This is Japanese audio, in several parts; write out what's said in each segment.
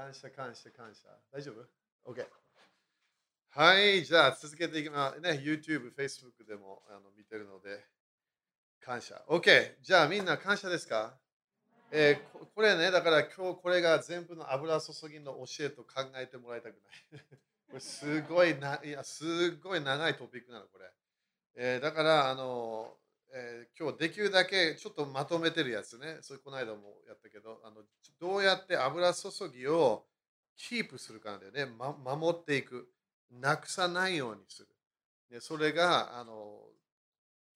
感謝、感謝、感謝。大丈夫 ?OK。はい、じゃあ続けていきます。ね、YouTube、Facebook でもあの見てるので、感謝。OK。じゃあみんな感謝ですか？えーこれね、だから今日これが全部の油注ぎの教えと考えてもらいたくない。これすごいな、いや、すごい長いトピックなの、これ。えーだから、あの、えー今日できるだけちょっとまとめてるやつね。それこの間もやったけど、あのどうやって油注ぎをキープするかなんだよね。ま、守っていく。なくさないようにする。でそれが、あの、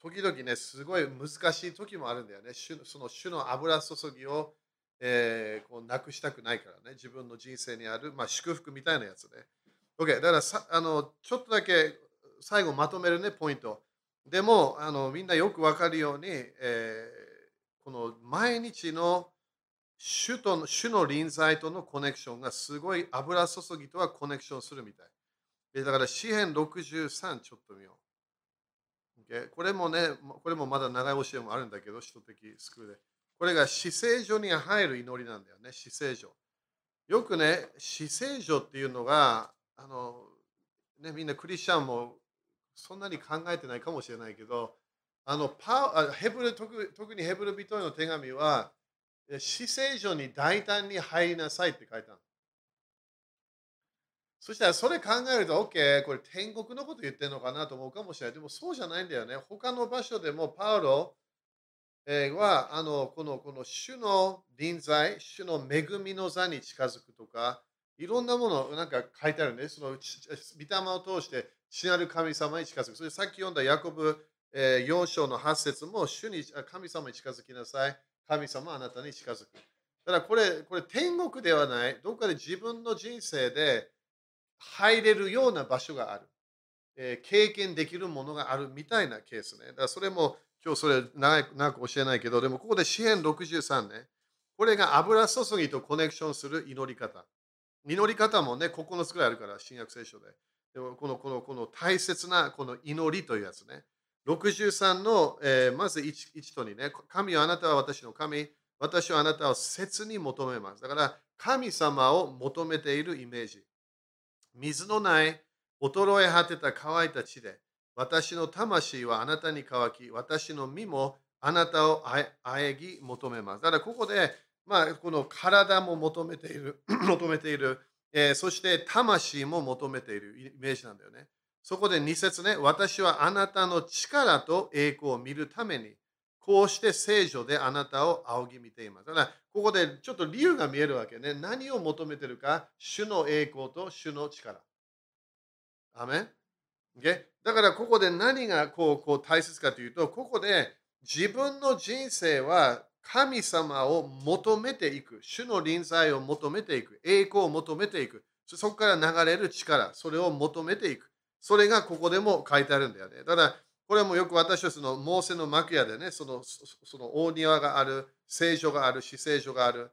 時々ね、すごい難しい時もあるんだよね。その主の油注ぎを、えーこうなくしたくないからね。自分の人生にある、まあ、祝福みたいなやつね。OK。だからさあの、ちょっとだけ最後まとめるね、ポイント。でもあの、みんなよくわかるように、えーこの毎日の主との主の臨在とのコネクションがすごい油注ぎとはコネクションするみたい。だから、詩編63ちょっと見よう。OK これもね、これもまだ長い教えもあるんだけど、使徒的スクールで。これが死聖所に入る祈りなんだよね、死聖所。よくね、死聖所っていうのが、あの、ね、みんなクリスチャンもそんなに考えてないかもしれないけど、あのパあヘブル特特にヘブル人への手紙は、死聖所に大胆に入りなさいって書いてある。そしたらそれ考えると、OK、これ天国のこと言ってるのかなと思うかもしれない。でもそうじゃないんだよね。他の場所でもパウロは、あのこのこの主の臨在、主の恵みの座に近づくとか、いろんなものなんか書いてあるね。その御霊を通して死なる神様に近づく。それさっき読んだヤコブ、え4章の8節も主に神様に近づきなさい。神様あなたに近づく。ただこれ、これ天国ではない。どっかで自分の人生で入れるような場所がある。えー経験できるものがあるみたいなケースね。だからそれも今日それ長く長く教えないけど、でもここで支援63ね。これが油注ぎとコネクションする祈り方。祈り方もね、9つくらいあるから、新約聖書で。このこのこの大切なこの祈りというやつね。63の、えーまず 1, 1と2ね。神はあなたは私の神、私はあなたを切に求めます。だから神様を求めているイメージ。水のない衰え果てた乾いた地で、私の魂はあなたに乾き、私の身もあなたをあえぎ求めます。だからここで、まあ、この体も求めている、求めている、えーそして魂も求めているイメージなんだよね。そこで2節ね、私はあなたの力と栄光を見るために、こうして聖女であなたを仰ぎ見ています。だから、ここでちょっと理由が見えるわけね。何を求めてるか、主の栄光と主の力。アメン？Okay？だからここで何がこうこう大切かというと、ここで自分の人生は神様を求めていく、主の臨在を求めていく、栄光を求めていく、そこから流れる力、それを求めていく。それがここでも書いてあるんだよね。ただ、これもよく私はそのモーセの幕屋でね、そのその大庭がある、聖書がある、死聖書がある。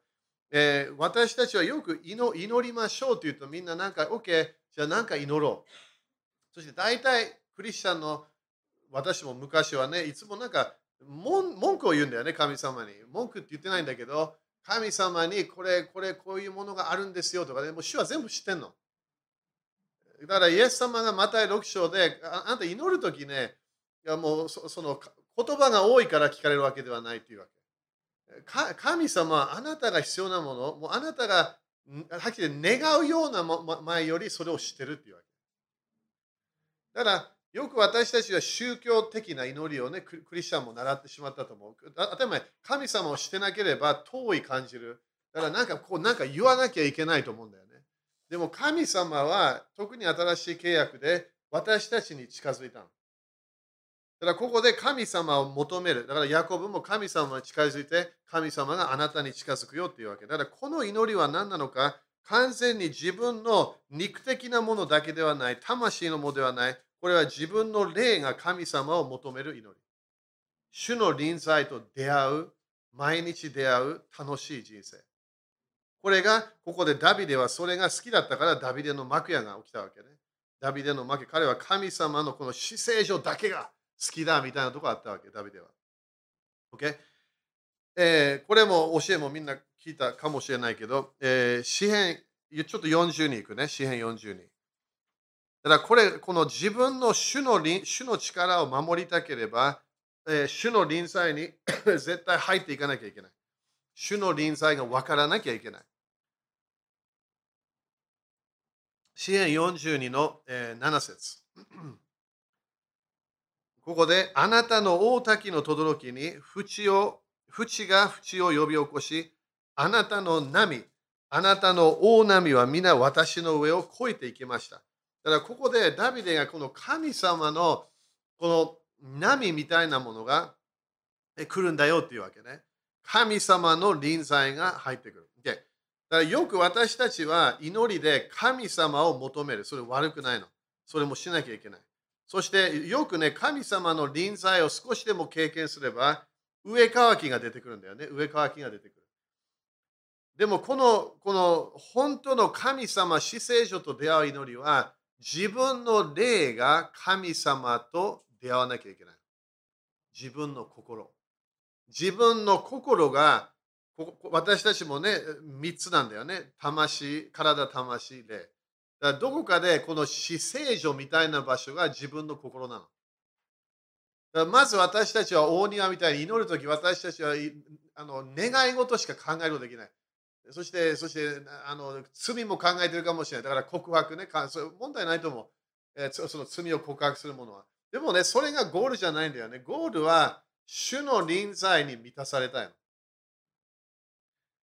えー私たちはよく祈祈りましょうというとみんななんか OK じゃあなんか祈ろう。そして大体クリスチャンの私も昔はねいつもなんか文文句を言うんだよね神様に。文句って言ってないんだけど神様にこれこれこういうものがあるんですよとかね。もう主は全部知ってんの。だからイエス様がまた6章でああなた祈るときねいやもうそその言葉が多いから聞かれるわけではないというわけ。神様はあなたが必要なもの、もうあなたがはっきり願うような前よりそれを知ってるっていうわけ。だから、よく私たちは宗教的な祈りをね、クリスチャンも習ってしまったと思う。当たり前、神様をしてなければ遠い感じる。だからなんかこう、なんか言わなきゃいけないと思うんだよね。でも神様は特に新しい契約で私たちに近づいたの。だからここで神様を求める。だからヤコブも神様に近づいて、神様があなたに近づくよっていうわけ。だからこの祈りは何なのか、完全に自分の肉的なものだけではない、魂のものではない、これは自分の霊が神様を求める祈り。主の臨在と出会う、毎日出会う楽しい人生。これが、ここでダビデはそれが好きだったからダビデの幕屋が起きたわけね。ダビデの幕屋、彼は神様のこの死聖所だけが好きだみたいなところあったわけ、ダビデは。OK? えーこれも教えもみんな聞いたかもしれないけど、えー詩編ちょっと40に行くね、詩篇40に。だからこれ、この自分の主の主の力を守りたければ、えー、主の臨在に 絶対入っていかなきゃいけない。主の臨在が分からなきゃいけない。支援42の、えー、7節 ここで、あなたの大滝の轟に、淵を、淵が淵を呼び起こし、あなたの波、あなたの大波は皆私の上を越えていきました。だからここでダビデがこの神様のこの波みたいなものが来るんだよっていうわけね。神様の臨在が入ってくる。でだからよく私たちは祈りで神様を求める。それ悪くないの。それもしなきゃいけない。そしてよくね、神様の臨在を少しでも経験すれば、上乾きが出てくるんだよね。上乾きが出てくる。でもこの、この本当の神様、死聖所と出会う祈りは、自分の霊が神様と出会わなきゃいけない。自分の心。自分の心が、私たちもね、3つなんだよね。魂、体、魂、霊。だからどこかでこの死聖所みたいな場所が自分の心なの。まず私たちは大庭みたいに祈るとき私たちはあの願い事しか考えることできない。そして、そしてあの罪も考えてるかもしれない。だから告白ね、問題ないと思う、えー、その罪を告白するものは。でもね、それがゴールじゃないんだよね。ゴールは主の臨在に満たされたいの。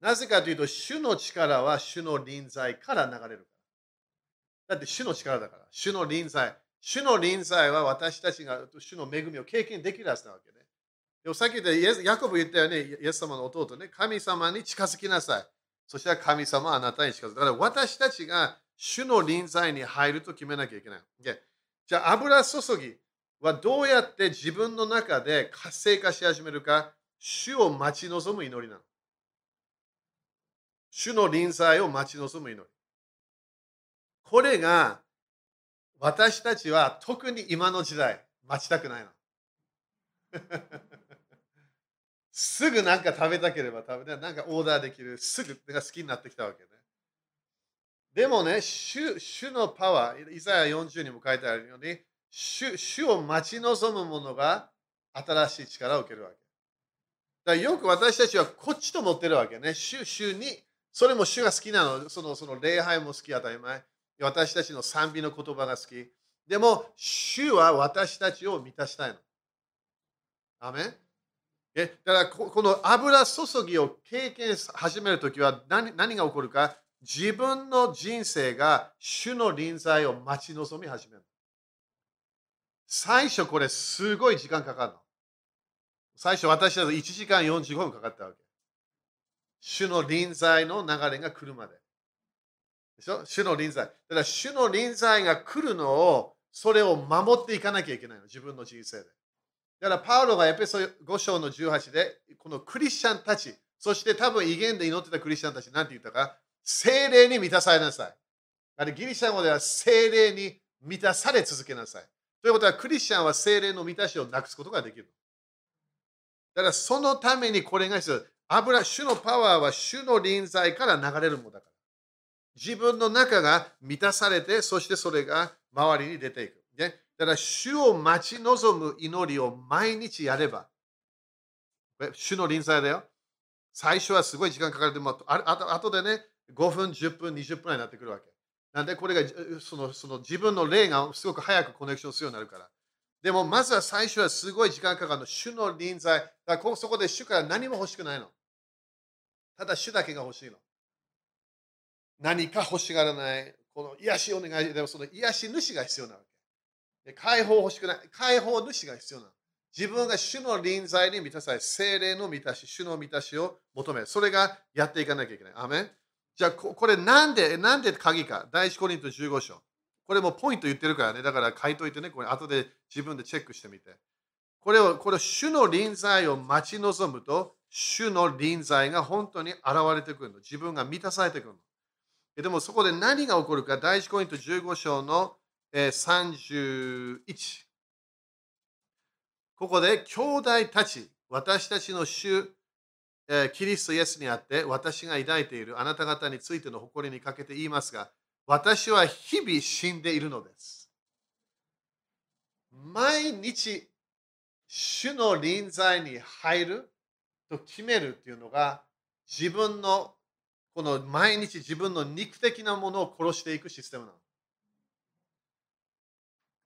なぜかというと、主の力は主の臨在から流れるから。だって主の力だから。主の臨在。主の臨在は私たちが主の恵みを経験できるはずなわけね。でもさっきでヤコブ言ったよね、イエス様の弟ね、神様に近づきなさい。そしたら神様はあなたに近づく。だから私たちが主の臨在に入ると決めなきゃいけない。じゃあ油注ぎはどうやって自分の中で活性化し始めるか、主を待ち望む祈りなの。主の臨在を待ち望む祈り。これが私たちは特に今の時代待ちたくないの。すぐなんか食べたければ食べて、なんかオーダーできる。すぐが好きになってきたわけね。でもね、主主のパワー、イザヤ40にも書いてあるように、主主を待ち望む者が新しい力を受けるわけ。だからよく私たちはこっちと思ってるわけね。主主に、それも主が好きなの。そのその礼拝も好き当たり前。私たちの賛美の言葉が好き。でも、主は私たちを満たしたいの。アメン？だからこの油注ぎを経験始めるときは何何が起こるか？自分の人生が主の臨在を待ち望み始める。最初これすごい時間かかるの。最初私だと1時間45分かかったわけ。主の臨在の流れが来るまで。でしょ？主の臨在。だから主の臨在が来るのを、それを守っていかなきゃいけないの。自分の人生で。だからパウロがエペソ5章の18で、このクリスチャンたち、そして多分威厳で祈ってたクリスチャンたち、なんて言ったか、精霊に満たされなさい。あれギリシャ語では精霊に満たされ続けなさい。ということは、クリスチャンは精霊の満たしをなくすことができる。だからそのためにこれが必要。油、主のパワーは主の臨在から流れるものだから。自分の中が満たされて、そしてそれが周りに出ていく。ね、だから主を待ち望む祈りを毎日やれば、主の臨在だよ。最初はすごい時間かかるでも、あああとでね、5分、10分、20分になってくるわけ。なんでこれがそのその自分の霊がすごく早くコネクションするようになるから。でもまずは最初はすごい時間かかるの。主の臨在。だからそこで主から何も欲しくないの。ただ主だけが欲しいの。何か欲しがらない。この癒しお願いでもその癒し主が必要なわけ。解放欲しくない。解放主が必要なの。自分が主の臨在に満たされ、精霊の満たし、主の満たしを求める。それがやっていかなきゃいけない。アメンじゃあ、これなんで、なんで鍵か第一コリント15章。これもポイント言ってるからね。だから書いといてね。これ後で自分でチェックしてみて。これを、これ、主の臨在を待ち望むと、主の臨在が本当に現れてくるの。自分が満たされてくるの。でもそこで何が起こるか、第一コリント15章の31。ここで、兄弟たち、私たちの主、キリストイエスにあって私が抱いているあなた方についての誇りにかけて言いますが、私は日々死んでいるのです。毎日、主の臨在に入ると決めるっていうのが、自分の、この毎日自分の肉的なものを殺していくシステムなの。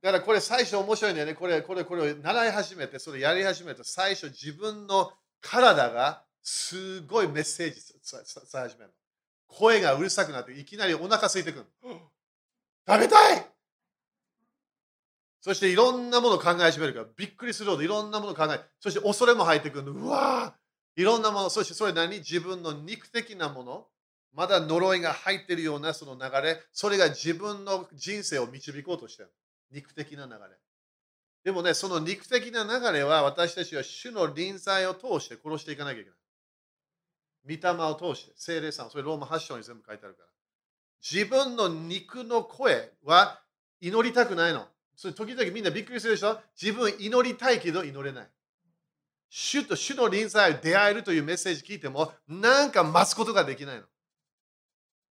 だからこれ最初面白いんだよね。これ、これ、これを習い始めて、それやり始めて、最初自分の体がすごいメッセージささ始める。声がうるさくなって、いきなりお腹空いてくる。食べたいそしていろんなものを考え始めるから、びっくりするほどいろんなものを考え、そして恐れも入ってくる。うわーいろんなもの、そしてそれ何自分の肉的なもの、まだ呪いが入っているようなその流れ、それが自分の人生を導こうとしてる。肉的な流れ。でもね、その肉的な流れは私たちは主の臨在を通して殺していかなきゃいけない。御霊を通して、聖霊さん、それローマ8章に全部書いてあるから。自分の肉の声は祈りたくないの。それ時々みんなびっくりするでしょ？自分祈りたいけど祈れない。主と主の臨在を出会えるというメッセージ聞いても、なんか待つことができないの。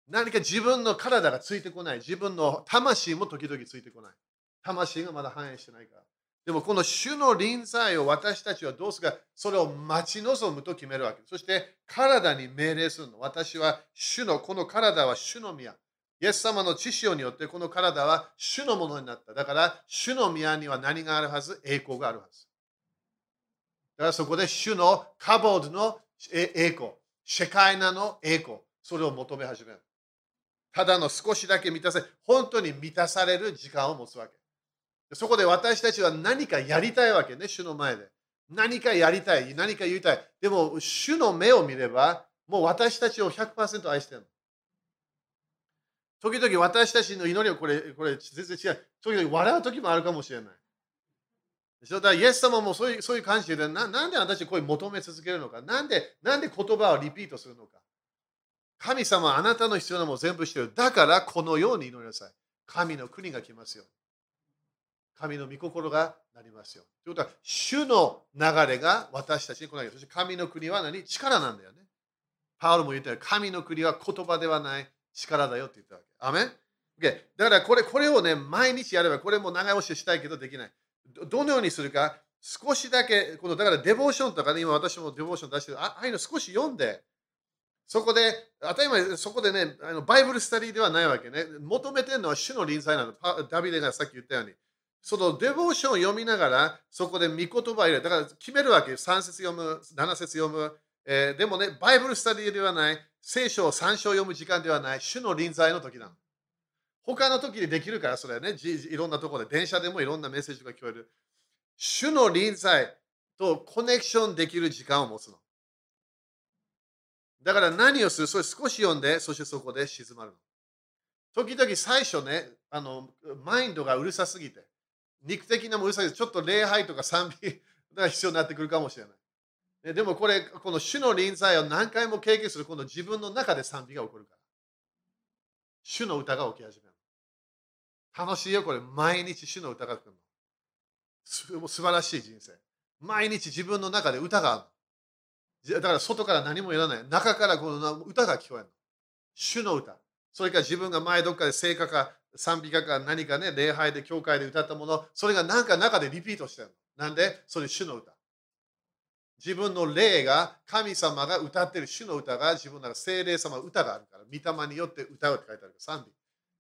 何か自分の体がついてこない。自分の魂も時々ついてこない。魂がまだ反映してないから。でもこの主の臨在を私たちはどうするか、それを待ち望むと決めるわけ。そして体に命令するの。私は主の、この体は主の宮。イエス様の知識によってこの体は主のものになった。だから主の宮には何があるはず？栄光があるはず。だからそこで主のカボードの栄光、世界なの栄光、それを求め始める。ただの少しだけ満たせ、本当に満たされる時間を持つわけ。そこで私たちは何かやりたいわけね、主の前で。何かやりたい、何か言いたい。でも、主の目を見れば、もう私たちを100%愛してるの。時々私たちの祈りをこれ、これ全然違う。時々笑う時もあるかもしれない。でしょ？だからイエス様もそういうそういう感じでな、なんで私こういう求め続けるのかなんで、なんで言葉をリピートするのか神様あなたの必要なものを全部してる。だからこのように祈りなさい。神の国が来ますよ。神の御心がなりますよ。ということは、主の流れが私たちに来ない。そして神の国は何？力なんだよね。パウロも言ったよ、神の国は言葉ではない力だよって言ったわけ。アメン ?Okay、だからこれこれをね、毎日やれば、これも長押ししたいけどできない。どのようにするか、少しだけ、このだからデボーションとかね、今私もデボーション出してる、ああいうの少し読んで、そこで、当たり前、そこでね、あのバイブルスタディではないわけね。求めてるのは主の臨在なの。ダビデがさっき言ったように。そのデボーションを読みながら、そこで御言葉を入れる。だから決めるわけ。3節読む、7節読む。えーでもね、バイブルスタディではない、聖書を3章読む時間ではない、主の臨在の時なの。他の時にできるから、それはね、いろんなところで、電車でもいろんなメッセージが聞こえる。主の臨在とコネクションできる時間を持つの。だから何をする？それ少し読んで、そしてそこで静まるの。時々最初ね、あのマインドがうるさすぎて、肉的なもうさちょっと礼拝とか賛美が必要になってくるかもしれない。ねでもこれ、この主の臨在を何回も経験する、この自分の中で賛美が起こるから。主の歌が起き始める。楽しいよ、これ。毎日主の歌が来るの。す素晴らしい人生。毎日自分の中で歌がある。だから外から何もいらない。中からこの歌が聞こえるの。主の歌。それから自分が前どっかで聖歌か賛美歌か何かね、礼拝で教会で歌ったもの、それがなんか中でリピートしてるの。なんで？それ主の歌。自分の霊が、神様が歌ってる主の歌が自分の中聖霊様の歌があるから、御霊によって歌うって書いてあるから、賛美。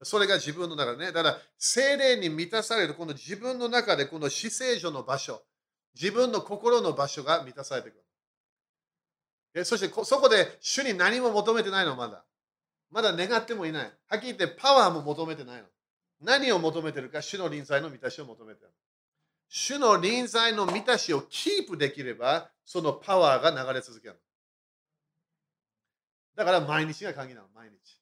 それが自分の中でね。だから、聖霊に満たされる、この自分の中で、この死聖所の場所、自分の心の場所が満たされてくる。そしてこ、そこで主に何も求めてないの、まだ。まだ願ってもいない。はっきり言って、パワーも求めてないの。何を求めてるか、主の臨在の満たしを求めてる。主の臨在の満たしをキープできれば、そのパワーが流れ続ける。だから毎日が鍵なの、毎日。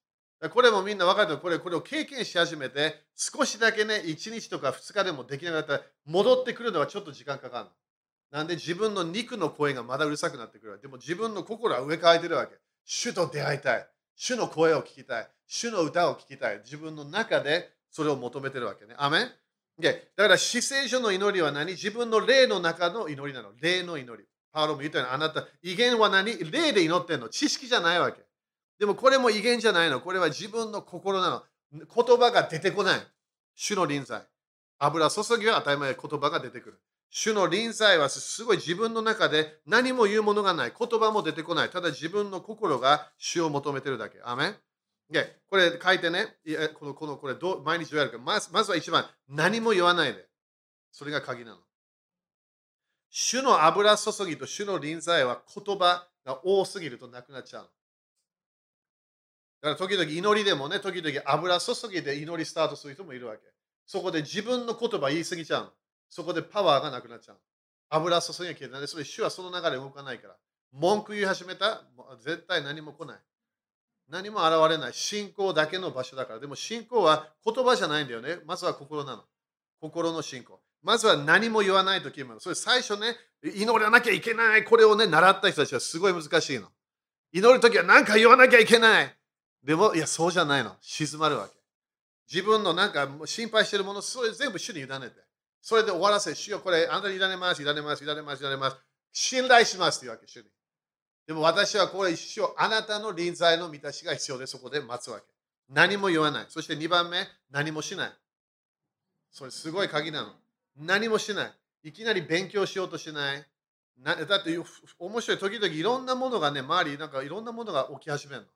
これもみんな分かるとこれこれを経験し始めて、少しだけね、1日とか2日でもできなかったら、戻ってくるのはちょっと時間かかるの。なんで自分の肉の声がまだうるさくなってくるわ。でも自分の心は植え替えてるわけ。主と出会いたい。主の声を聞きたい。主の歌を聞きたい。自分の中でそれを求めてるわけね。アメンで、だから、死聖所の祈りは何？自分の霊の中の祈りなの。霊の祈り。パウロも言ったように、あなた、威厳は何？霊で祈ってんの知識じゃないわけ。でもこれも威厳じゃないの。これは自分の心なの。言葉が出てこない。主の臨在。油注ぎは当たり前言葉が出てくる。主の臨在はすごい自分の中で何も言うものがない。言葉も出てこない。ただ自分の心が主を求めてるだけ。アメンでこれ書いてね、このこのこれど毎日言われるかまずまずは一番何も言わないで。それが鍵なの。主の油注ぎと主の臨在は言葉が多すぎるとなくなっちゃう。だから時々祈りでもね、時々油注ぎで祈りスタートする人もいるわけ。そこで自分の言葉言い過ぎちゃう。そこでパワーがなくなっちゃう。油注ぎが消えた。それ主はその流れ動かないから。文句言い始めた絶対何も来ない。何も現れない。信仰だけの場所だから。でも信仰は言葉じゃないんだよね。まずは心なの。心の信仰。まずは何も言わないと決める。それ最初ね、祈らなきゃいけない。これをね、習った人たちはすごい難しいの。祈るときは何か言わなきゃいけない。でも、いや、そうじゃないの。静まるわけ。自分のなんか心配してるもの、それ全部主に委ねて。それで終わらせ、主よこれ、あなたに委ねます、委ねます、委ねます、委ねます。信頼しますというわけ、主に。でも私はこれ一生、あなたの臨在の満たしが必要で、そこで待つわけ。何も言わない。そして2番目、何もしない。それすごい鍵なの。何もしない。いきなり勉強しようとしない。なだって面白い、時々いろんなものがね、周り、なんかいろんなものが起き始めるの。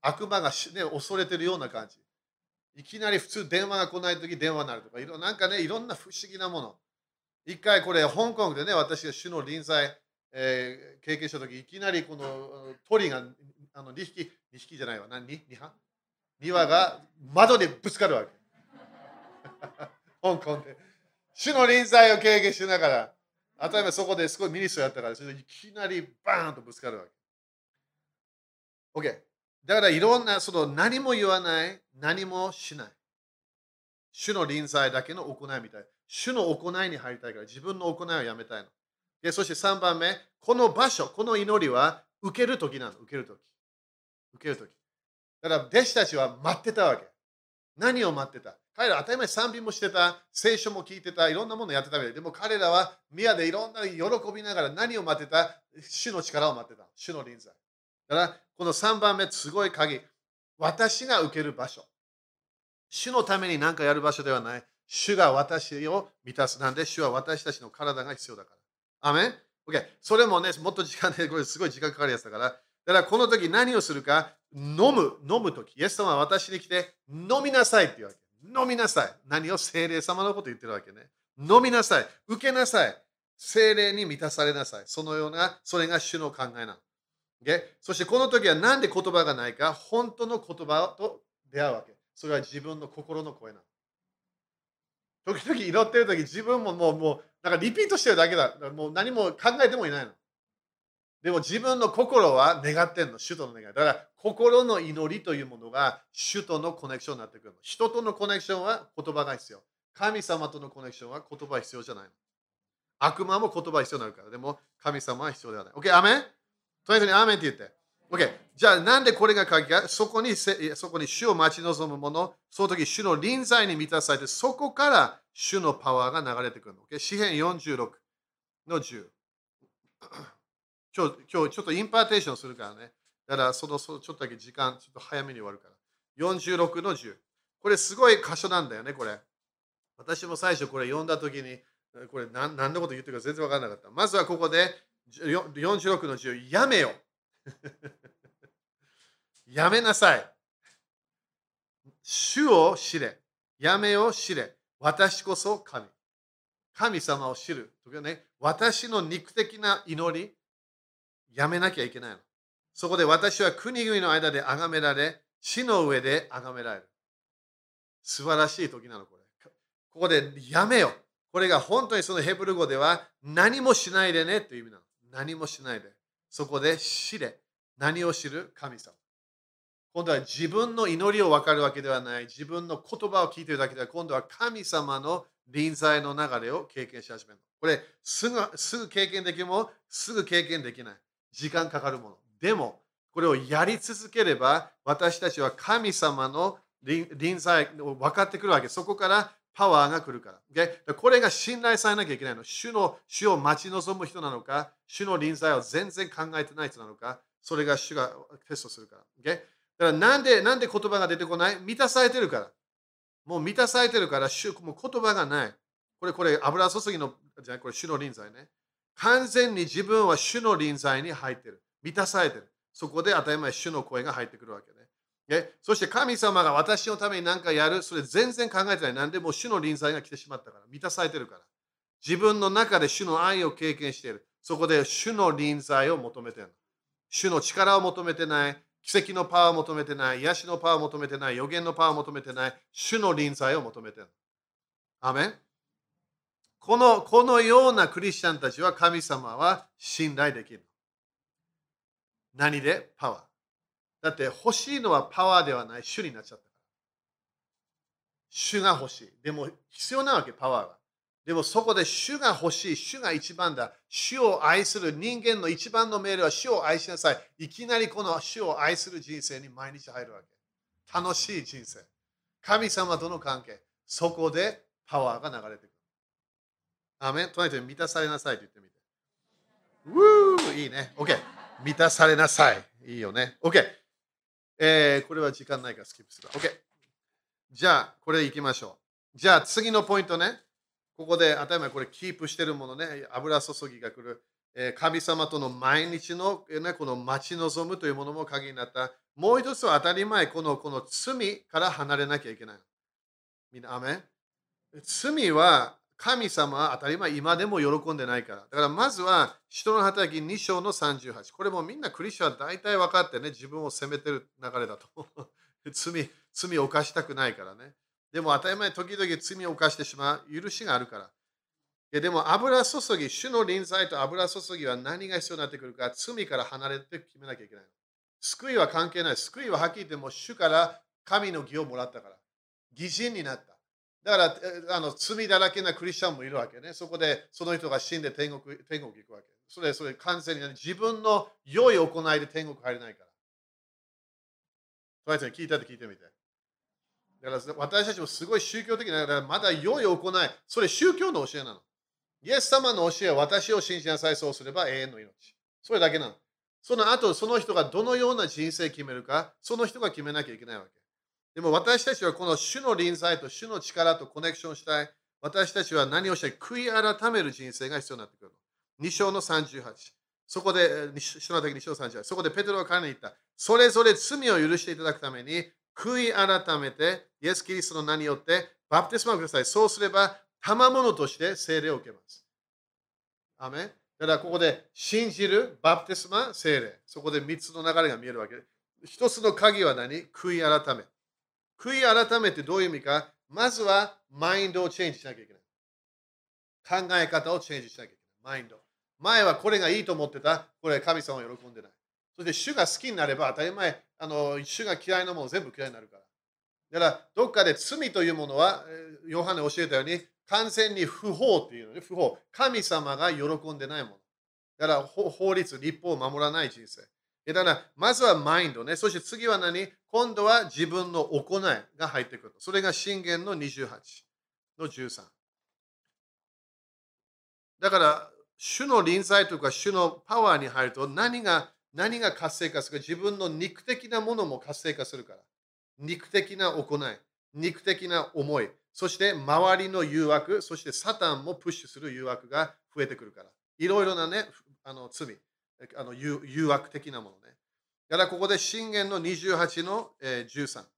悪魔が、ね、恐れてるような感じ。いきなり普通電話が来ないとき電話になるとか、いろなんかね、いろんな不思議なもの。一回これ、香港でね、私が主の臨在、えー、経験したとき、いきなりこの鳥が、あの2匹、2匹じゃないわ、何 ?2 羽 ?2 羽が窓でぶつかるわけ。香港で。主の臨在を経験しながら、当たり前そこですごいミニストやったから、それいきなりバーンとぶつかるわけ。OK。だからいろんな、その何も言わない、何もしない。主の臨在だけの行いみたい。主の行いに入りたいから、自分の行いをやめたいの。でそして3番目、この場所、この祈りは受けるときなの。受けるとき。受けるとき。だから弟子たちは待ってたわけ。何を待ってた？彼ら当たり前賛美もしてた、聖書も聞いてた、いろんなものやってたわけでも彼らは宮でいろんな喜びながら何を待ってた？主の力を待ってた。主の臨在。だからこの3番目、すごい鍵。私が受ける場所。主のために何かやる場所ではない。主が私を満たす。なんで主は私たちの体が必要だから。アメン ?OK。それもね、もっと時間で、これすごい時間かかるやつだから。だからこの時何をするか、飲む、飲む時。イエス様は私に来て、飲みなさいって言うわけ。飲みなさい。何を精霊様のこと言ってるわけね。飲みなさい。受けなさい。精霊に満たされなさい。そのような、それが主の考えなの。Okay? そしてこの時は何で言葉がないか、本当の言葉と出会うわけ。それは自分の心の声なの。時々祈ってる時、自分ももう、もう、なんかリピートしてるだけだ。もう何も考えてもいないの。でも自分の心は願ってんの、主との願い。だから心の祈りというものが主とのコネクションになってくるの。人とのコネクションは言葉が必要。神様とのコネクションは言葉必要じゃないの。悪魔も言葉必要になるから。でも神様は必要ではない。OK、アメンとりあえずにアーメンって言って。OK。じゃあなんでこれが鍵か？そこにそこに主を待ち望むもの、その時主の臨在に満たされて、そこから主のパワーが流れてくるの。OK。詩篇46の10。今日、今日ちょっと impartation するからね。だからその、そのちょっとだけ時間、ちょっと早めに終わるから。46の10。これすごい箇所なんだよね、これ。私も最初これ読んだときに、これ何何のこと言ってるか全然分からなかった。まずはここで46の10、やめよ。やめなさい。主を知れ。やめを知れ。私こそ神。神様を知る。ね、私の肉的な祈り、やめなきゃいけないの。そこで私は国々の間で崇められ、地の上で崇められる。素晴らしい時なの、これ。ここでやめよ。これが本当にそのヘブル語では何もしないでねという意味なの。何もしないで。そこで知れ。何を知る神様。今度は自分の祈りを分かるわけではない。自分の言葉を聞いているだけでは、今度は神様の臨在の流れを経験し始める。これすぐ、すぐ経験できるもすぐ経験できない。時間かかるもの。でも、これをやり続ければ、私たちは神様の臨在を分かってくるわけ。そこからパワーが来るから。o これが信頼されなきゃいけないの。主の主を待ち望む人なのか、主の臨在を全然考えてない人なのか、それが主がテストするから。Okay? だからなんで、なんで言葉が出てこない？満たされてるから。もう満たされてるから、主もう言葉がない。これ、これ、油注ぎの、じゃこれ、主の臨在ね。完全に自分は主の臨在に入ってる。満たされてる。そこで当たり前、主の声が入ってくるわけね。ねそして神様が私のために何かやる、それ全然考えてない。なんでもう主の臨在が来てしまったから。満たされてるから。自分の中で主の愛を経験している。そこで主の臨在を求めてる。主の力を求めてない。奇跡のパワーを求めてない。癒しのパワーを求めてない。予言のパワーを求めてない。主の臨在を求めてる。アメンこのこのようなクリスチャンたちは神様は信頼できる。何で？パワー。だって欲しいのはパワーではない主になっちゃったから。主が欲しい。でも必要なわけ、パワーが。でもそこで主が欲しい、主が一番だ。主を愛する人間の一番の命令は主を愛しなさい。いきなりこの主を愛する人生に毎日入るわけ。楽しい人生。神様との関係。そこでパワーが流れてくる。アメンとにかく満たされなさいと言ってみて。うーいいね。OK。満たされなさい。いいよね。OK。えー、これは時間ないからスキップする。OK。じゃあ、これいきましょう。じゃあ、次のポイントね。ここで、当たり前これキープしてるものね。油注ぎが来る。え、神様との毎日の、ね、この待ち望むというものも鍵になった。もう一つは当たり前、このこの罪から離れなきゃいけない。みんな、アメ罪は神様は当たり前今でも喜んでないから。だからまずは人の働き2章の38。これもみんなクリスチャンは大体分かってね、自分を責めてる流れだと。罪、罪を犯したくないからね。でも当たり前、時々罪を犯してしまう許しがあるから。いやでも油注ぎ、主の臨在と油注ぎは何が必要になってくるか、罪から離れて決めなきゃいけない。救いは関係ない。救いははっきり言っても主から神の義をもらったから。義人になった。だからあの罪だらけなクリスチャンもいるわけね。そこでその人が死んで天国天国行くわけ。それそれ完全に自分の良い行いで天国入れないから。とりあえず聞いたって聞いてみて。だから私たちもすごい宗教的な、まだ良い行い、それ宗教の教えなの。イエス様の教えは私を信じなさい、そうすれば永遠の命。それだけなの。その後、その人がどのような人生を決めるか、その人が決めなきゃいけないわけ。でも私たちはこの主の臨在と主の力とコネクションしたい。私たちは何をしたい悔い改める人生が必要になってくる2章の38。そこで、主の的2章38。そこでペテロは彼に言った。それぞれ罪を許していただくために、悔い改めて、イエス・キリストの名によってバプテスマをください。そうすれば、賜物として聖霊を受けます。アメだからここで信じるバプテスマ、聖霊。そこで3つの流れが見えるわけ一つの鍵は何？悔い改め。悔い改めてどういう意味か、まずはマインドをチェンジしなきゃいけない。考え方をチェンジしなきゃいけない。マインド。前はこれがいいと思ってた。これ神様は喜んでない。そして主が好きになれば当たり前、あの主が嫌いなもの全部嫌いになるから。だから、どっかで罪というものは、ヨハネ教えたように、完全に不法っていうのね、不法。神様が喜んでないもの。だから法律、立法を守らない人生。だから、まずはマインドね。そして次は何？今度は自分の行いが入ってくる。それが信玄の28の13。だから、主の臨在とか主のパワーに入ると何が何が活性化するか自分の肉的なものも活性化するから。肉的な行い、肉的な思い、そして周りの誘惑、そしてサタンもプッシュする誘惑が増えてくるから。いろいろなね、あの罪。あの誘惑的なものね。だからここで信玄の28のえ13。こ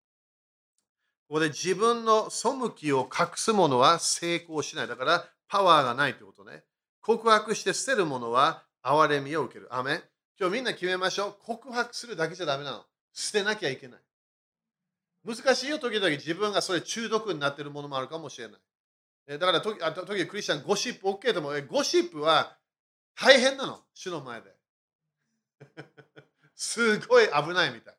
こで自分の背きを隠すものは成功しない。だからパワーがないということね。告白して捨てるものは憐れみを受ける。アメ今日みんな決めましょう。告白するだけじゃダメなの。捨てなきゃいけない。難しいよ、時々自分がそれ中毒になっているものもあるかもしれない。だから時、時々クリスチャンゴシップ OK でも、ゴシップは大変なの。主の前で。すごい危ないみたい。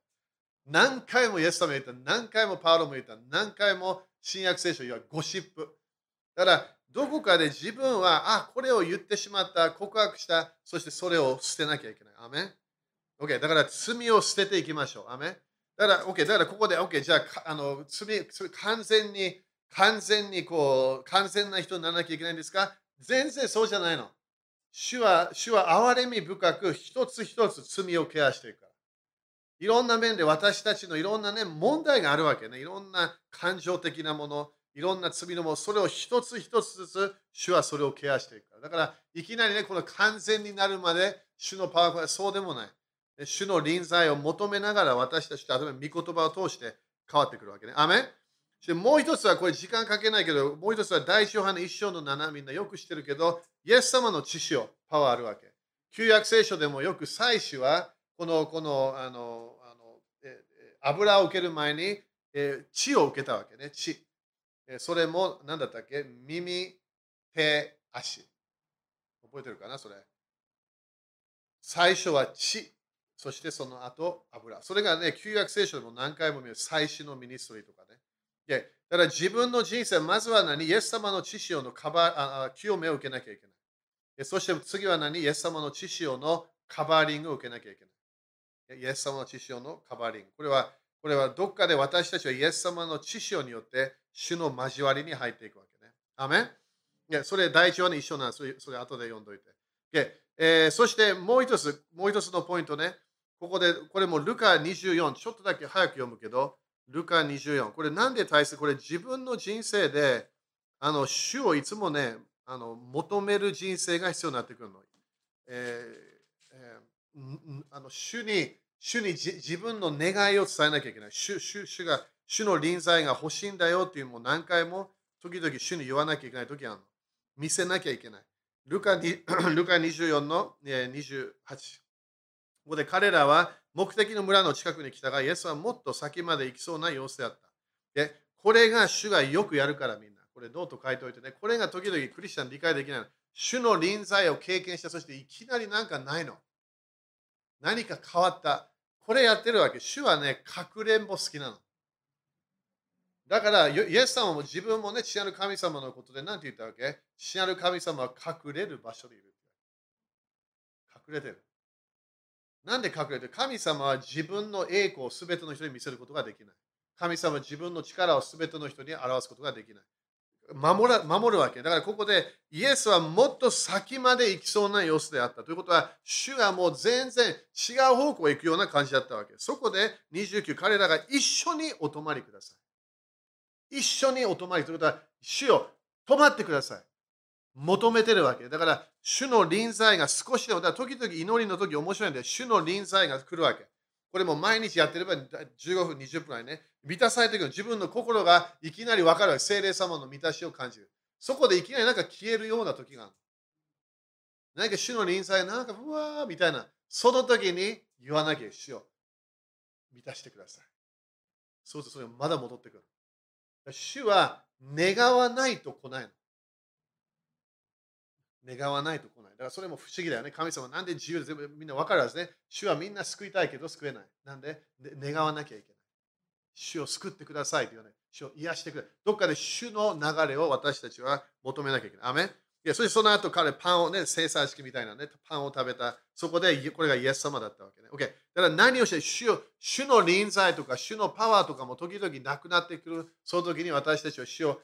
何回もイエス様言った、何回もパウロも言った、何回も新約聖書言わゴシップ。だから、どこかで自分は、あ、これを言ってしまった、告白した、そしてそれを捨てなきゃいけない。アメン ?OK、だから罪を捨てていきましょう。アメン？だから、OK、だからここで、OK、じゃあ、あの罪、完全に、完全にこう、完全な人にならなきゃいけないんですか？全然そうじゃないの。主は、主は憐れみ深く一つ一つ罪をケアしていくから。いろんな面で私たちのいろんなね、問題があるわけね。いろんな感情的なもの、いろんな罪のも、それを一つ一つずつ、主はそれをケアしていくから。だから、いきなりね、この完全になるまで、主のパワーはそうでもない。主の臨在を求めながら私たちと、例えば御言葉を通して変わってくるわけね。アメンもう一つは、これ時間かけないけど、もう一つは第一ヨハネ一章の7、みんなよく知ってるけど、イエス様の知識をパワーあるわけ。旧約聖書でもよく祭司は、この、この、あの、あのえ油を受ける前に、え血を受けたわけね、血。それも、何だったっけ？耳、手、足。覚えてるかな、それ。最初は血、そしてその後油。それがね、旧約聖書でも何回も見る、最初のミニストリーとかね。だから自分の人生、まずは何？イエス様の知識のカバあ清めを受けなきゃいけない。そして次は何？イエス様の知識のカバーリングを受けなきゃいけない。イエス様の知識のカバーリング。これは、これはどっかで私たちはイエス様の知識によって主の交わりに入っていくわけね。アメン？いやそれ第一話に一緒なんです。それ後で読んどいて。えー、そしてもう一つ、もう一つのポイントね。ここで、これもルカ24、ちょっとだけ早く読むけど、ルカ24。これなんで大切？これ自分の人生で、あの、主をいつもね、あの求める人生が必要になってくるの。えーえー、あの主に、主に自分の願いを伝えなきゃいけない。主主主が主の臨在が欲しいんだよっていうのも何回も時々主に言わなきゃいけない時あるの。見せなきゃいけない。ルカ ルカ24の28。ここで彼らは目的の村の近くに来たが、イエスはもっと先まで行きそうな様子であった。で、これが主がよくやるからみんな。これノート書いておいてね。これが時々クリスチャン理解できない。主の臨在を経験した、そしていきなりなんかないの。何か変わった。これやってるわけ。主はね、かくれんぼ好きなの。だから、イエス様も自分もね、父なる神様のことで何て言ったわけ？父なる神様は隠れる場所にいる。隠れてる。なんで隠れてる？神様は自分の栄光を全ての人に見せることができない。神様は自分の力を全ての人に表すことができない。守ら守るわけ。だからここでイエスはもっと先まで行きそうな様子であった。ということは、主がもう全然違う方向へ行くような感じだったわけ。そこで29、彼らが一緒にお泊まりください。一緒にお泊まりということは、主よ、泊まってください。求めてるわけ。だから、主の臨在が少しでも、だ時々祈りの時面白いんで、主の臨在が来るわけ。これも毎日やってれば15分、20分ぐらいね、満たされてくる自分の心がいきなり分かる。精霊様の満たしを感じる。そこでいきなりなんか消えるような時がある。何か主の臨在、なんかうわーみたいな。その時に言わなきゃ主よ。満たしてください。そうするとそれまだ戻ってくる。主は願わないと来ないの。願わないと来ない。だからそれも不思議だよね。神様なんで自由で全部みんな分かるはずね。主はみんな救いたいけど救えない。なんで？願わなきゃいけない。主を救ってくださいというね。主を癒してくれ。どっかで主の流れを私たちは求めなきゃいけない。アメいやそしてその後彼パンをね、生産式みたいなね、パンを食べた。そこでこれがイエス様だったわけね。OK。だから何をして主主の臨在とか主のパワーとかも時々なくなってくる。その時に私たちは主を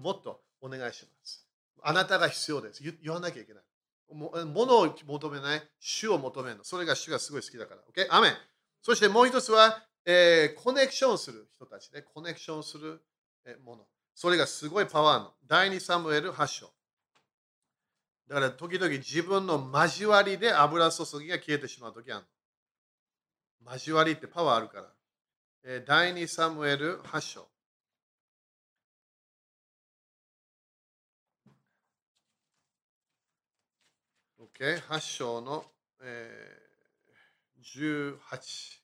もっとお願いします。あなたが必要です。言わなきゃいけない。ものを求めない、主を求めるの。それが主がすごい好きだから。OK? アメン。そしてもう一つは、えー、コネクションする人たちね。コネクションするもの。それがすごいパワーの。第2サムエル8章。だから時々自分の交わりで油注ぎが消えてしまう時あるの。交わりってパワーあるから。えー、第2サムエル8章。OK、8章の、えー、18。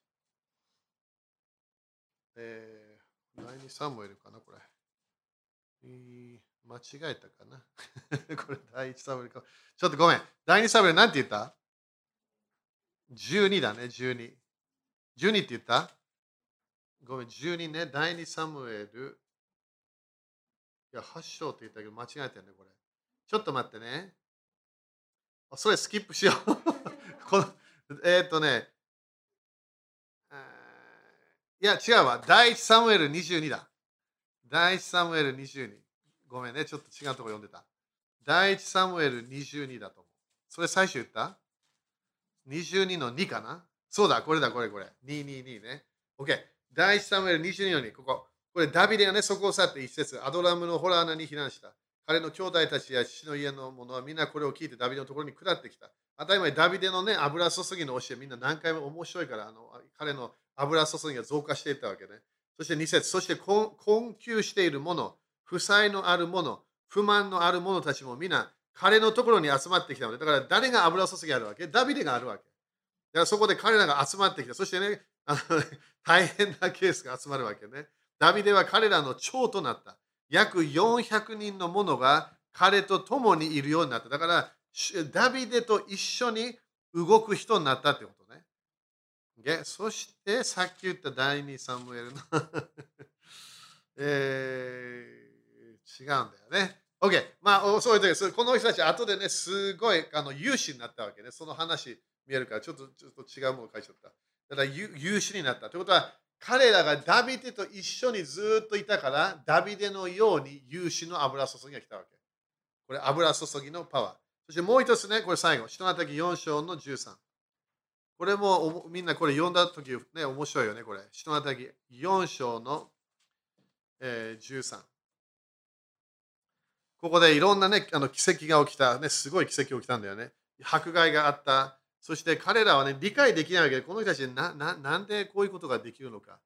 えー、第2サムエルかな、これ。えー、間違えたかな？これ第1サムエルか。ちょっとごめん。第2サムエルなんて言った ?12 だね、12。12って言った？ごめん、12ね。第2サムエル。いや、8章って言ったけど間違えたよね、これ。ちょっと待ってね。それスキップしよう このえー、っとね、いや、違うわ。第一サムエル22だ。第一サムエル22。ごめんね、ちょっと違うとこ読んでた。第一サムエル22だと思う。それ最初言った ?22 の2かな？そうだ、これだ、これ、これ。222ね。OK。第1サムエル22の2、ここ。これ、ダビデがね、そこを去って一節、アドラムのホラー穴に避難した。彼の兄弟たちや父の家の者はみんなこれを聞いてダビデのところに下ってきた。当たり前、ダビデのね、油注ぎの教え、みんな何回も面白いから、あの彼の油注ぎが増加していったわけね。そして2節、そして困窮している者、負債のある者、不満のある者たちもみんな彼のところに集まってきたので、だから誰が油注ぎあるわけ？ダビデがあるわけ。だからそこで彼らが集まってきた。そしてね、あの大変なケースが集まるわけね。ダビデは彼らの長となった。約400人の者が彼と共にいるようになった。だから、ダビデと一緒に動く人になったってことね。でそして、さっき言った第2サムエルの えー、違うんだよね。OK。まあ、そういう時です。この人たち、後でね、すごいあの有志になったわけね。その話見えるから、ちょっとちょっと違うものを書いちゃった。だから有志になった。ということは、彼らがダビデと一緒にずっといたから、ダビデのように有志の油注ぎが来たわけ。これ、油注ぎのパワー。そしてもう一つね、これ最後、人のたき4章の13。これもみんなこれ読んだとき、ね、面白いよね、これ。人のたき4章の、えー、13。ここでいろんなね、あの奇跡が起きた、ね、すごい奇跡が起きたんだよね。迫害があった。そして彼らはね、理解できないわけで、この人たちなななんでこういうことができるのか。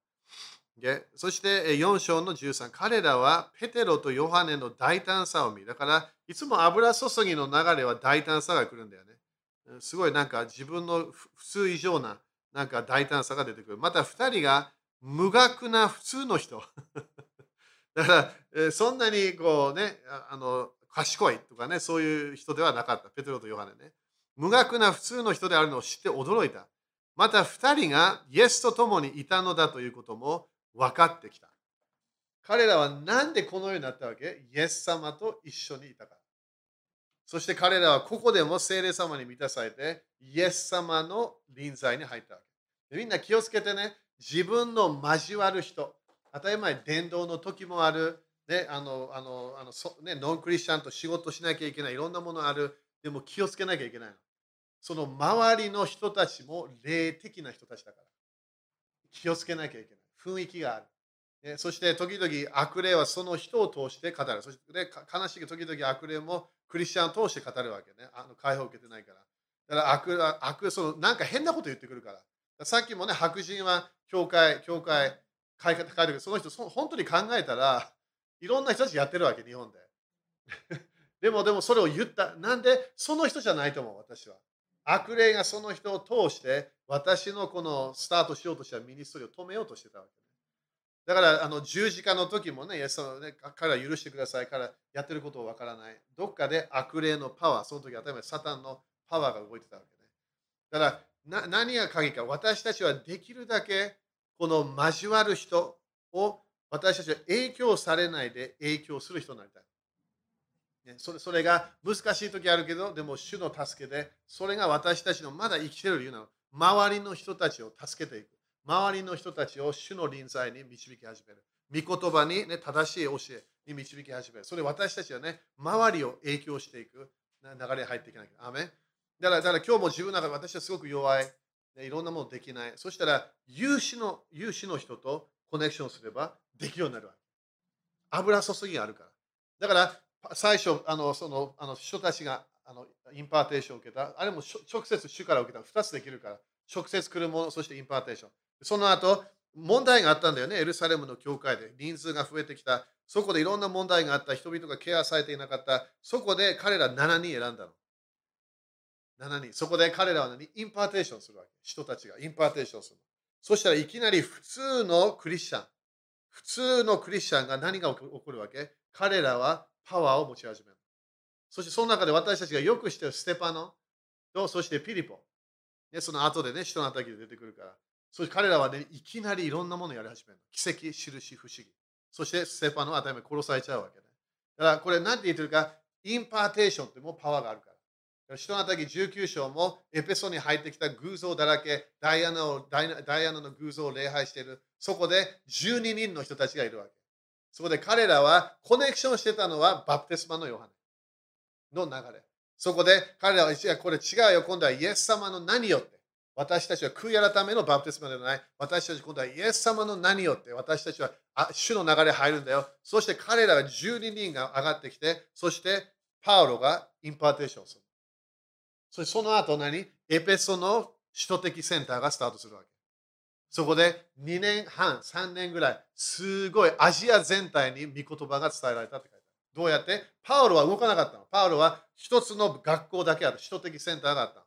そして4章の13、彼らはペテロとヨハネの大胆さを見、だからいつも油注ぎの流れは大胆さが来るんだよね。すごいなんか自分の普通以上ななんか大胆さが出てくる。また2人が無学な普通の人。だから、そんなにこうね、あの賢いとかね、そういう人ではなかった。ペテロとヨハネね。無学な普通の人であるのを知って驚いた。また2人がイエスと共にいたのだということも分かってきた。彼らは何でこのようになったわけ？イエス様と一緒にいたから。そして彼らはここでも聖霊様に満たされて、イエス様の臨在に入ったわけ。みんな気をつけてね、自分の交わる人、当たり前、伝道の時もある、ね、あのあのあのね、ノンクリスチャンと仕事しなきゃいけない、いろんなものある。でも気をつけなきゃいけないの。その周りの人たちも霊的な人たちだから。気をつけなきゃいけない。雰囲気がある。ね、そして時々悪霊はその人を通して語る。そして、ね、悲しい時々悪霊もクリスチャンを通して語るわけね。あの解放を受けてないから。だから悪悪そのなんか変なこと言ってくるから。からさっきもね、白人は教会、教会、書い。その人、本当に考えたらいろんな人たちやってるわけ、日本で。でも、でもそれを言った。なんでその人じゃないと思う、私は。悪霊がその人を通して私のこのスタートしようとしたミニストリーを止めようとしてたわけ。だからあの十字架の時もね、イエス様ね彼は許してくださいからやってることをわからない。どっかで悪霊のパワー、その時は例えばサタンのパワーが動いてたわけね。だから何が鍵か、私たちはできるだけこの交わる人を私たちは影響されないで影響する人になりたい。それそれが難しい時あるけど、でも主の助けで、それが私たちのまだ生きてる理由なの。周りの人たちを助けていく。周りの人たちを主の臨在に導き始める。御言葉に、ね、正しい教えに導き始める。それ私たちはね、周りを影響していく流れに入っていかなきゃ。アメンだからだから今日も自分の中で私はすごく弱い。いろんなものできない。そしたら、有志の有志の人とコネクションすればできるようになるわけ。油注ぎがあるから。だから、最初、あのそのあの人たちがあの impartation を受けた。あれも直接主から受けた。2つできるから。直接来るもの、そして impartation。その後、問題があったんだよね。エルサレムの教会で。人数が増えてきた。そこでいろんな問題があった。人々がケアされていなかった。そこで彼ら7人選んだの。7人。そこで彼らは何？ impartation するわけ。人たちが impartation する。そしたらいきなり普通のクリスチャン。普通のクリスチャンが何が起こるわけ？彼らはパワーを持ち始める。そしてその中で私たちがよく知ってるステパノと、そしてピリポ。ね、その後でね、使徒の働きで出てくるから。そして彼らはね、いきなりいろんなものをやり始める。奇跡、印、不思議。そしてステパノは当たり前殺されちゃうわけね。だからこれ何て言ってるか、 impartation ってもうパワーがあるから。使徒の働き19章もエペソに入ってきた偶像だらけ、ダイアナをダイアナの偶像を礼拝している。そこで12人の人たちがいるわけ。そこで彼らはコネクションしてたのはバプテスマのヨハネの流れ。そこで彼らは、いや、これ違うよ。今度はイエス様の何よって。私たちは悔い改めのバプテスマではない。私たち今度はイエス様の何よって。私たちは主の流れ入るんだよ。そして彼らが12人が上がってきて、そしてパウロが impartation する。そしてその後何？エペソの使徒的センターがスタートするわけ。そこで2年半、3年ぐらい、すごいアジア全体に御言葉が伝えられたって書いてある。どうやって？パウロは動かなかったの。パウロは一つの学校だけある、使徒的センターがあったの。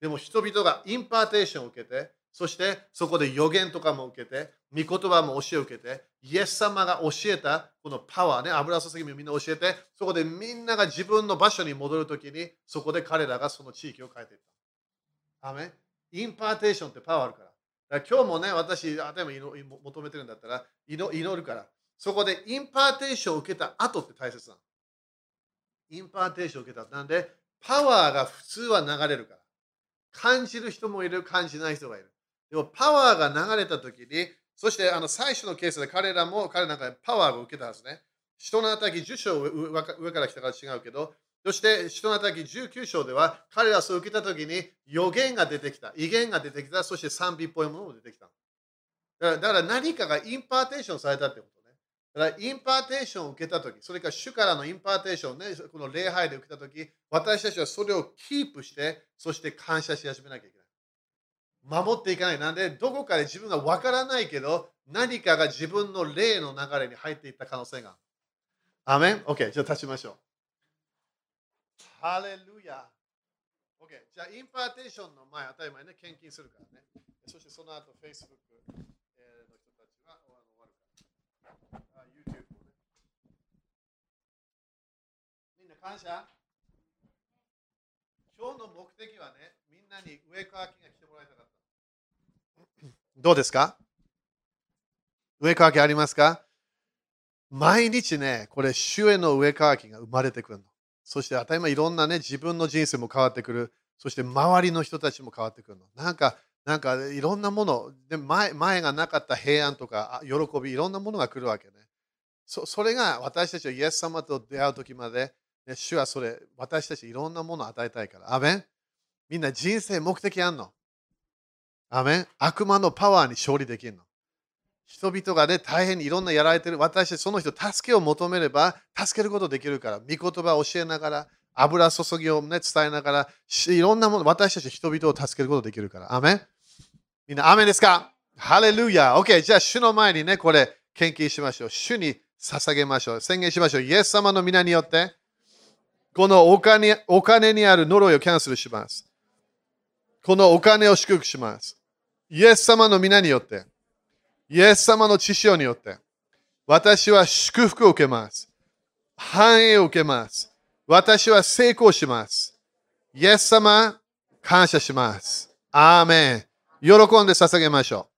でも人々が impartation を受けて、そしてそこで預言とかも受けて、御言葉も教えを受けて、イエス様が教えたこのパワーね、油注ぎもみんな教えて、そこでみんなが自分の場所に戻るときに、そこで彼らがその地域を変えていった。アメ impartation ってパワーあるから。だ今日もね、私、あでも求めてるんだったら祈るから。そこで impartation を受けた後って大切なの。インパーテーションを受けた。なんで、パワーが普通は流れるから。感じる人もいる、感じない人がいる。でも、パワーが流れたときに、そしてあの最初のケースで彼らも彼なんかパワーを受けたはずね。使徒の働き10章上から来たから違うけど、そして使徒の働き19章では彼らを受けたときに預言が出てきた、異言が出てきた、そして賛美っぽいものも出てきた。だから何かが impartation されたってことね。だから impartation を受けたとき、それから主からの impartation ね、この礼拝で受けたとき、私たちはそれをキープして、そして感謝し始めなきゃいけない。守っていかない。なんで、どこかで自分がわからないけど、何かが自分の霊の流れに入っていった可能性がある。アメン ?OK、じゃあ立ちましょう。ハレルヤ。OK、じゃあ impartation の前、当たり前ね、献金するからね。そしてその後、Facebook の人たちは終わるから。YouTube もね。みんな感謝？今日の目的はね、みんなに上川家が来てもらいたかった。どうですか？上川家ありますか？毎日ね、これ、主への上川家が生まれてくるの。そして当たり前いろんなね、自分の人生も変わってくる。そして周りの人たちも変わってくるの。なんか、なんかいろんなもの、で前前がなかった平安とか喜び、いろんなものが来るわけね。そそれが私たちはイエス様と出会う時まで、ね、主はそれ、私たちいろんなものを与えたいから。アメンみんな人生目的あんの。アメン悪魔のパワーに勝利できるの。人々がね、大変にいろんなやられてる。私たちその人、助けを求めれば、助けることできるから。御言葉を教えながら、油注ぎを、ね、伝えながら、いろんなもの、私たち人々を助けることできるから。アメンみんな、アメンですか？ハレルヤ !OK、じゃあ、主の前にね、これ、献金しましょう。主に捧げましょう。宣言しましょう。イエス様の皆によって、このお金お金にある呪いをキャンセルします。このお金を祝福します。イエス様の皆によって、イエス様の血潮によって、私は祝福を受けます。繁栄を受けます。私は成功します。イエス様、感謝します。アーメン。喜んで捧げましょう。